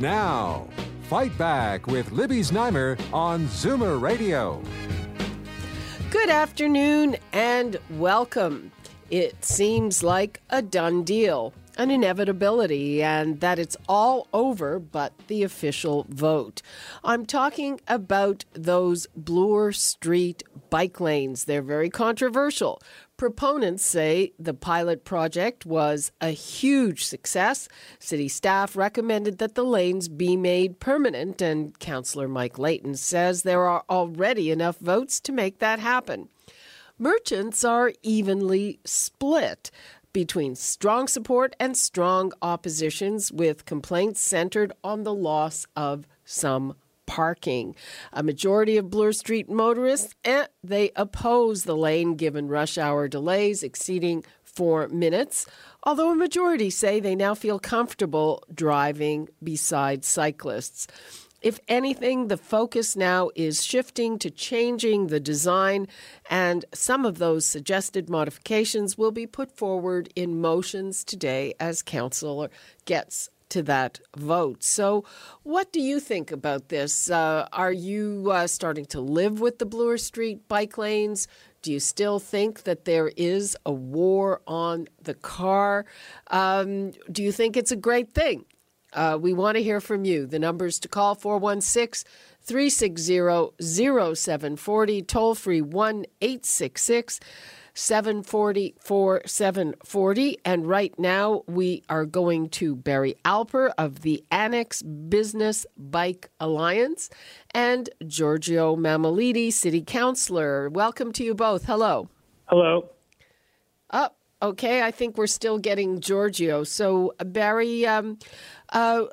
Now, Fight Back with Libby Znaimer on Zoomer Radio. Good afternoon and welcome. It seems like a done deal, an inevitability, and that it's all over but the official vote. I'm talking about those Bloor Street bike lanes. They're very controversial. Proponents say the pilot project was a huge success. City staff recommended that the lanes be made permanent, and Councillor Mike Layton says there are already enough votes to make that happen. Merchants are evenly split between strong support and strong oppositions, with complaints centered on the loss of some parking. A majority of Bloor Street motorists, eh, they oppose the lane given rush hour delays exceeding four minutes, although a majority say they now feel comfortable driving beside cyclists. If anything, the focus now is shifting to changing the design, and some of those suggested modifications will be put forward in motions today as Council gets to that vote. So, what do you think about this? Uh, are you uh, starting to live with the Bloor Street bike lanes? Do you still think that there is a war on the car? Um, do you think it's a great thing? Uh, we want to hear from you. The numbers to call 416 360 0740, toll free 1 866 740 740. And right now we are going to Barry Alper of the Annex Business Bike Alliance and Giorgio Mammoliti, City Councilor. Welcome to you both. Hello. Hello. Up. Oh, okay, I think we're still getting Giorgio. So, Barry, um, uh,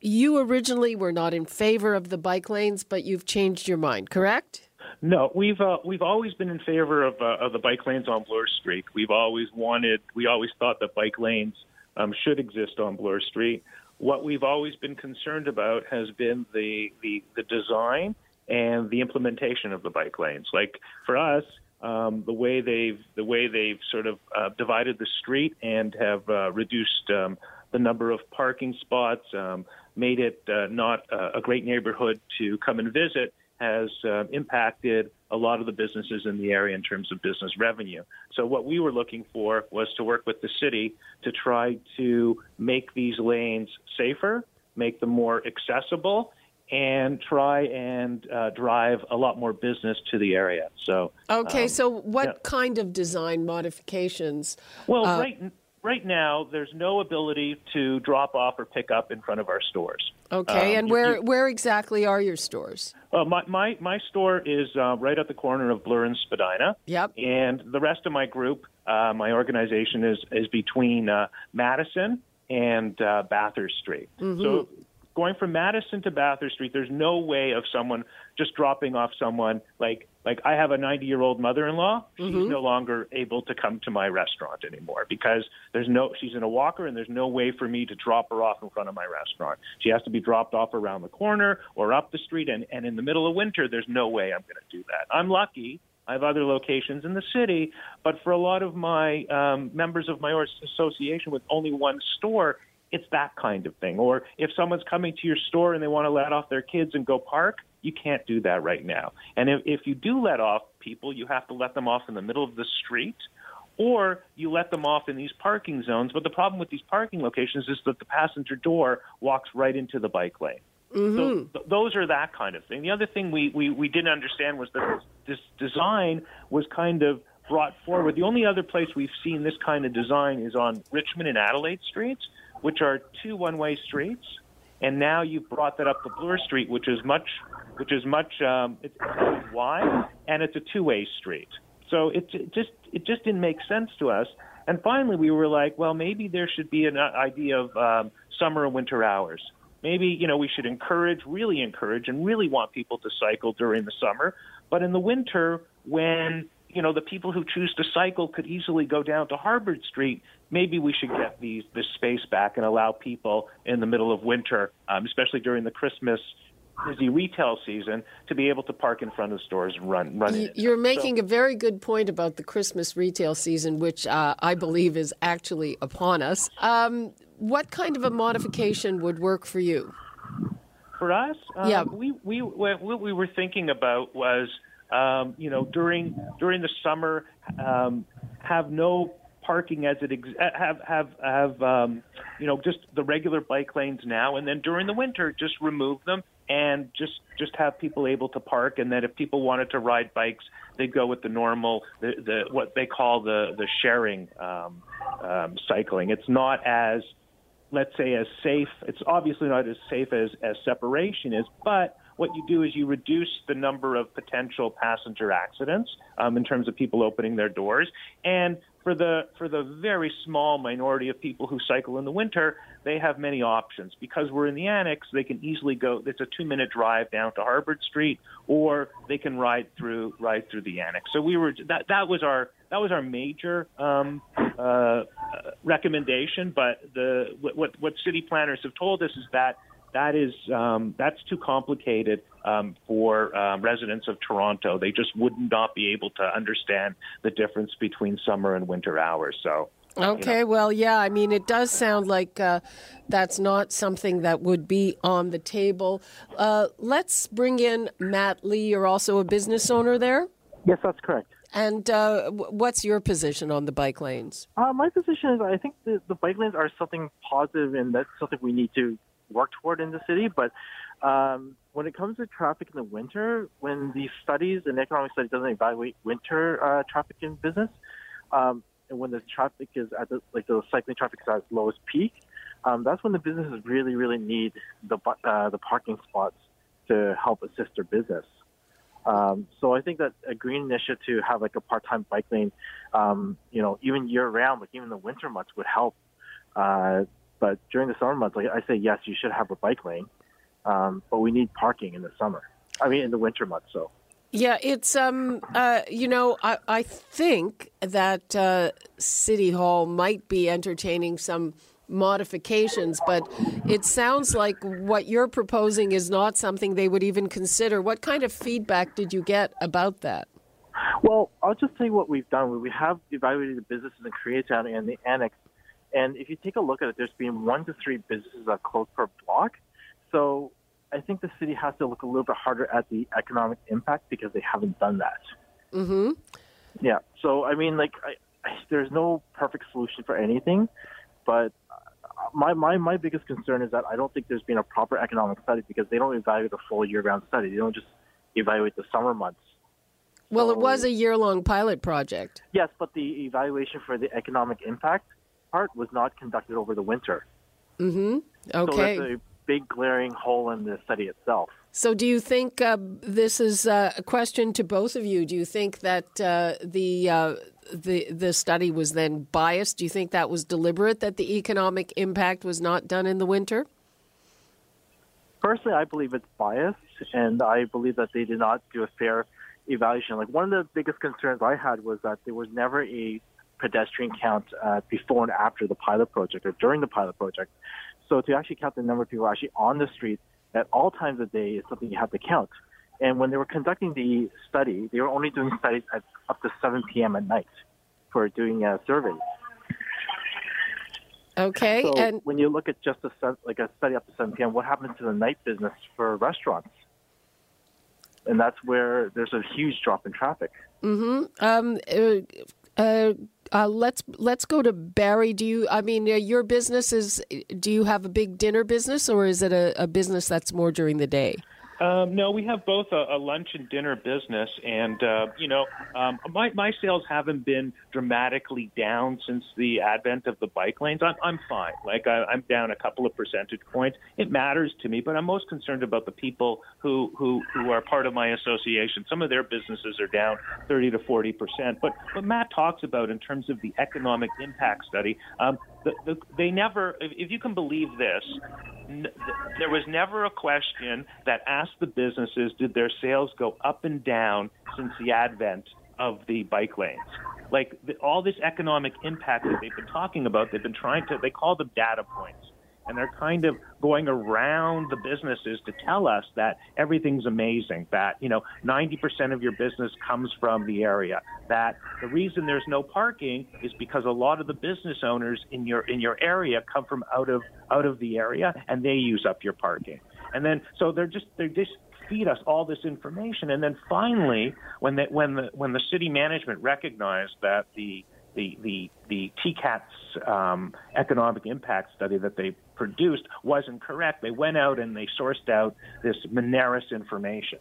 you originally were not in favor of the bike lanes, but you've changed your mind, correct? No, we've uh, we've always been in favor of uh, of the bike lanes on Bloor Street. We've always wanted, we always thought that bike lanes um, should exist on Bloor Street. What we've always been concerned about has been the, the the design and the implementation of the bike lanes. Like for us, um, the way they've the way they've sort of uh, divided the street and have uh, reduced um, the number of parking spots, um, made it uh, not a great neighborhood to come and visit has uh, impacted a lot of the businesses in the area in terms of business revenue. So, what we were looking for was to work with the city to try to make these lanes safer, make them more accessible, and try and uh, drive a lot more business to the area. So, okay. Um, so, what yeah. kind of design modifications? Well, uh, right right now, there's no ability to drop off or pick up in front of our stores. Okay, um, and where you, where exactly are your stores? Uh, my, my my store is uh, right at the corner of Bloor and Spadina. Yep. And the rest of my group, uh, my organization is is between uh, Madison and uh, Bathurst Street. Mm-hmm. So going from Madison to Bathurst Street, there's no way of someone just dropping off someone like like I have a 90 year old mother in law. She's mm-hmm. no longer able to come to my restaurant anymore because there's no she's in a walker and there's no way for me to drop her off in front of my restaurant. She has to be dropped off around the corner or up the street and and in the middle of winter there's no way I'm going to do that. I'm lucky. I have other locations in the city, but for a lot of my um, members of my association with only one store, it's that kind of thing. Or if someone's coming to your store and they want to let off their kids and go park, you can't do that right now. And if, if you do let off people, you have to let them off in the middle of the street or you let them off in these parking zones. But the problem with these parking locations is that the passenger door walks right into the bike lane. Mm-hmm. So th- those are that kind of thing. The other thing we, we, we didn't understand was that this design was kind of brought forward. The only other place we've seen this kind of design is on Richmond and Adelaide streets, which are two one-way streets. And now you've brought that up to Bloor Street, which is much which is much um, it's wide and it's a two-way street. So it, it just it just didn't make sense to us. And finally, we were like, well, maybe there should be an idea of um, summer and winter hours. maybe you know we should encourage, really encourage, and really want people to cycle during the summer. But in the winter, when you know the people who choose to cycle could easily go down to Harbord Street, maybe we should get these this space back and allow people in the middle of winter, um, especially during the Christmas busy retail season to be able to park in front of stores and run run. You're making so, a very good point about the Christmas retail season, which uh, I believe is actually upon us. Um, what kind of a modification would work for you? For us, um, yeah. we, we what we were thinking about was um, you know during during the summer um, have no parking as it ex- have have have um, you know just the regular bike lanes now, and then during the winter just remove them and just just have people able to park. And then if people wanted to ride bikes they go with the normal the, the what they call the the sharing um, um, cycling. It's not as let's say as safe. It's obviously not as safe as as separation is but what you do is you reduce the number of potential passenger accidents um, in terms of people opening their doors and for the for the very small minority of people who cycle in the winter, they have many options. Because we're in the annex, they can easily go. It's a two-minute drive down to Harbord Street, or they can ride through ride through the annex. So we were that that was our that was our major um, uh, recommendation. But the what what city planners have told us is that that is um, that's too complicated um, for uh, residents of Toronto. They just would not be able to understand the difference between summer and winter hours. So. Okay, you know. well, yeah, I mean, it does sound like uh, that's not something that would be on the table. Uh, let's bring in Matt Lee. You're also a business owner there? Yes, that's correct. And uh, what's your position on the bike lanes? Uh, my position is I think the, the bike lanes are something positive, and that's something we need to work toward in the city. But um, when it comes to traffic in the winter, when these studies and economic study doesn't evaluate winter uh, traffic in business, um, and when the traffic is at the like the cycling traffic is at its lowest peak, um, that's when the businesses really really need the uh, the parking spots to help assist their business. Um, so I think that a green initiative to have like a part-time bike lane, um, you know, even year-round, like even the winter months, would help uh, but during the summer months, like I say, yes, you should have a bike lane, um, but we need parking in the summer. I mean, in the winter months. So. Yeah, it's um, uh, you know, I I think that uh, City Hall might be entertaining some modifications, but it sounds like what you're proposing is not something they would even consider. What kind of feedback did you get about that? Well, I'll just tell you what we've done. We have evaluated the businesses in Koreatown and the annex and if you take a look at it, there's been one to three businesses that close per block. So I think the city has to look a little bit harder at the economic impact because they haven't done that. Mm-hmm. Yeah. So I mean, like, I, I, there's no perfect solution for anything, but my, my my biggest concern is that I don't think there's been a proper economic study because they don't evaluate the full year-round study. They don't just evaluate the summer months. Well, so, it was a year-long pilot project. Yes, but the evaluation for the economic impact part was not conducted over the winter. Mm-hmm. Okay. So that's a big glaring hole in the study itself. So, do you think uh, this is uh, a question to both of you? Do you think that uh, the uh, the the study was then biased? Do you think that was deliberate that the economic impact was not done in the winter? Personally, I believe it's biased, and I believe that they did not do a fair evaluation. Like one of the biggest concerns I had was that there was never a pedestrian count uh, before and after the pilot project or during the pilot project. So to actually count the number of people actually on the street at all times of day is something you have to count. And when they were conducting the study, they were only doing studies at up to 7 p.m. at night for doing a survey. Okay. So and when you look at just a like a study up to 7 p.m., what happens to the night business for restaurants? And that's where there's a huge drop in traffic. Mm-hmm. Um, uh, uh, uh, let's let's go to Barry. Do you? I mean, uh, your business is. Do you have a big dinner business, or is it a, a business that's more during the day? Um, no, we have both a, a lunch and dinner business, and uh, you know, um, my my sales haven't been dramatically down since the advent of the bike lanes. I'm I'm fine. Like I, I'm down a couple of percentage points. It matters to me, but I'm most concerned about the people who who who are part of my association. Some of their businesses are down 30 to 40 percent. But what Matt talks about in terms of the economic impact study, um, the, the, they never, if, you can believe this, n- there was never a question that asked the businesses did their sales go up and down since the advent of the bike lanes. Like the, all this economic impact that they've been talking about, they've been trying to, they call them data points and they're kind of going around the businesses to tell us that everything's amazing, that, you know, 90% of your business comes from the area, that the reason there's no parking is because a lot of the business owners in your in your area come from out of out of the area and they use up your parking. And then so they're just they're just feed us all this information and then finally when the when the when the city management recognized that the the the the TCAT's um, economic impact study that they produced wasn't correct. They went out and they sourced out this Moneris information,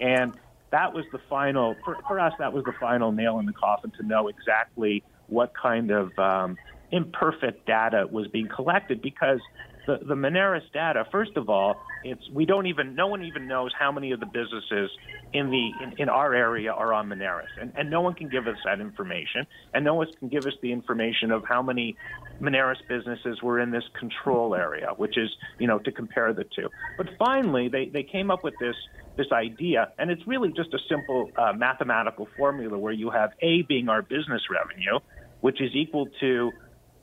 and that was the final for, for us. That was the final nail in the coffin to know exactly what kind of um, imperfect data was being collected because the, the Moneris data, first of all, it's we don't even no one even knows how many of the businesses in the in, in our area are on Moneris, and, and no one can give us that information, and no one can give us the information of how many Moneris businesses were in this control area, which is you know to compare the two. But finally, they they came up with this this idea, and it's really just a simple uh, mathematical formula where you have A being our business revenue, which is equal to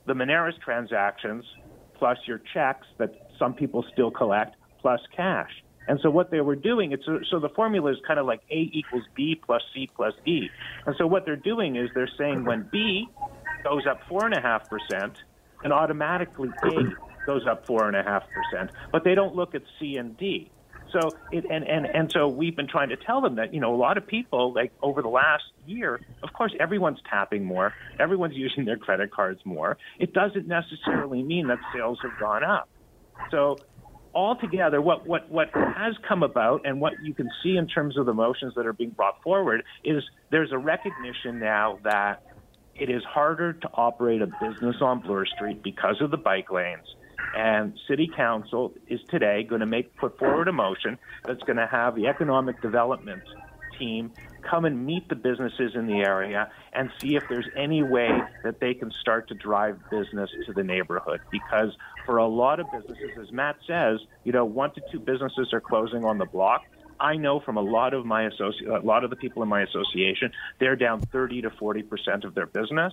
the Moneris transactions plus your checks that some people still collect plus cash. And so what they were doing, it's so the formula is kind of like A equals B plus C plus E. And so what they're doing is they're saying when B goes up four and a half percent, and automatically A goes up four and a half percent, but they don't look at C and D. So it and, and and so we've been trying to tell them that you know a lot of people like over the last year, of course everyone's tapping more, everyone's using their credit cards more. It doesn't necessarily mean that sales have gone up. So altogether, what what what has come about and what you can see in terms of the motions that are being brought forward is there's a recognition now that it is harder to operate a business on Bloor Street because of the bike lanes. And City Council is today going to make put forward a motion that's going to have the economic development team come and meet the businesses in the area and see if there's any way that they can start to drive business to the neighborhood. Because for a lot of businesses, as Matt says, you know, one to two businesses are closing on the block. I know from a lot of my associ- a lot of the people in my association, they're down 30 to 40 percent of their business.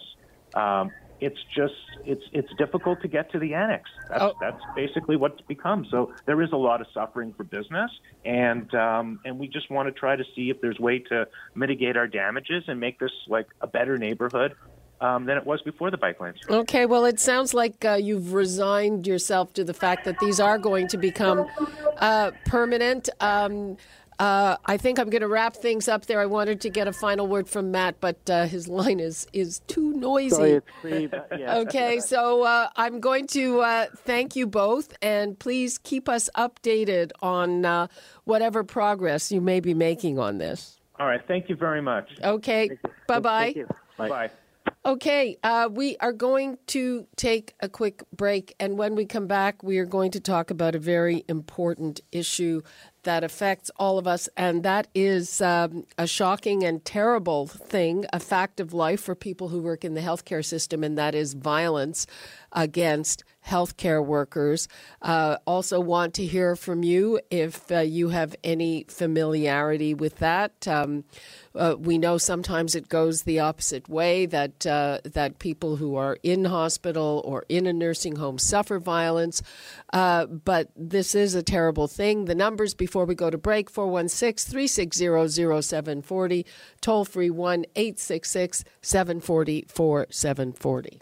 Um, it's just it's it's difficult to get to the annex. That's, oh. that's basically what's become. So there is a lot of suffering for business, and um, and we just want to try to see if there's way to mitigate our damages and make this like a better neighborhood um, than it was before the bike lanes. Okay, well, it sounds like uh, you've resigned yourself to the fact that these are going to become uh, permanent. Um, uh, I think I'm going to wrap things up there. I wanted to get a final word from Matt, but uh, his line is is too noisy. Sorry, it's free, yeah. okay, so uh, I'm going to uh, thank you both, and please keep us updated on uh, whatever progress you may be making on this. All right, thank you very much. Okay, bye bye. Bye. Okay, uh, we are going to take a quick break, and when we come back, we are going to talk about a very important issue that affects all of us, and that is um, a shocking and terrible thing, a fact of life for people who work in the healthcare system, and that is violence against healthcare workers. Uh, also, want to hear from you if uh, you have any familiarity with that. Um, uh, we know sometimes it goes the opposite way that uh, that people who are in hospital or in a nursing home suffer violence. Uh, but this is a terrible thing. The numbers before we go to break 416 360 0740, toll free 1 866 740 4740.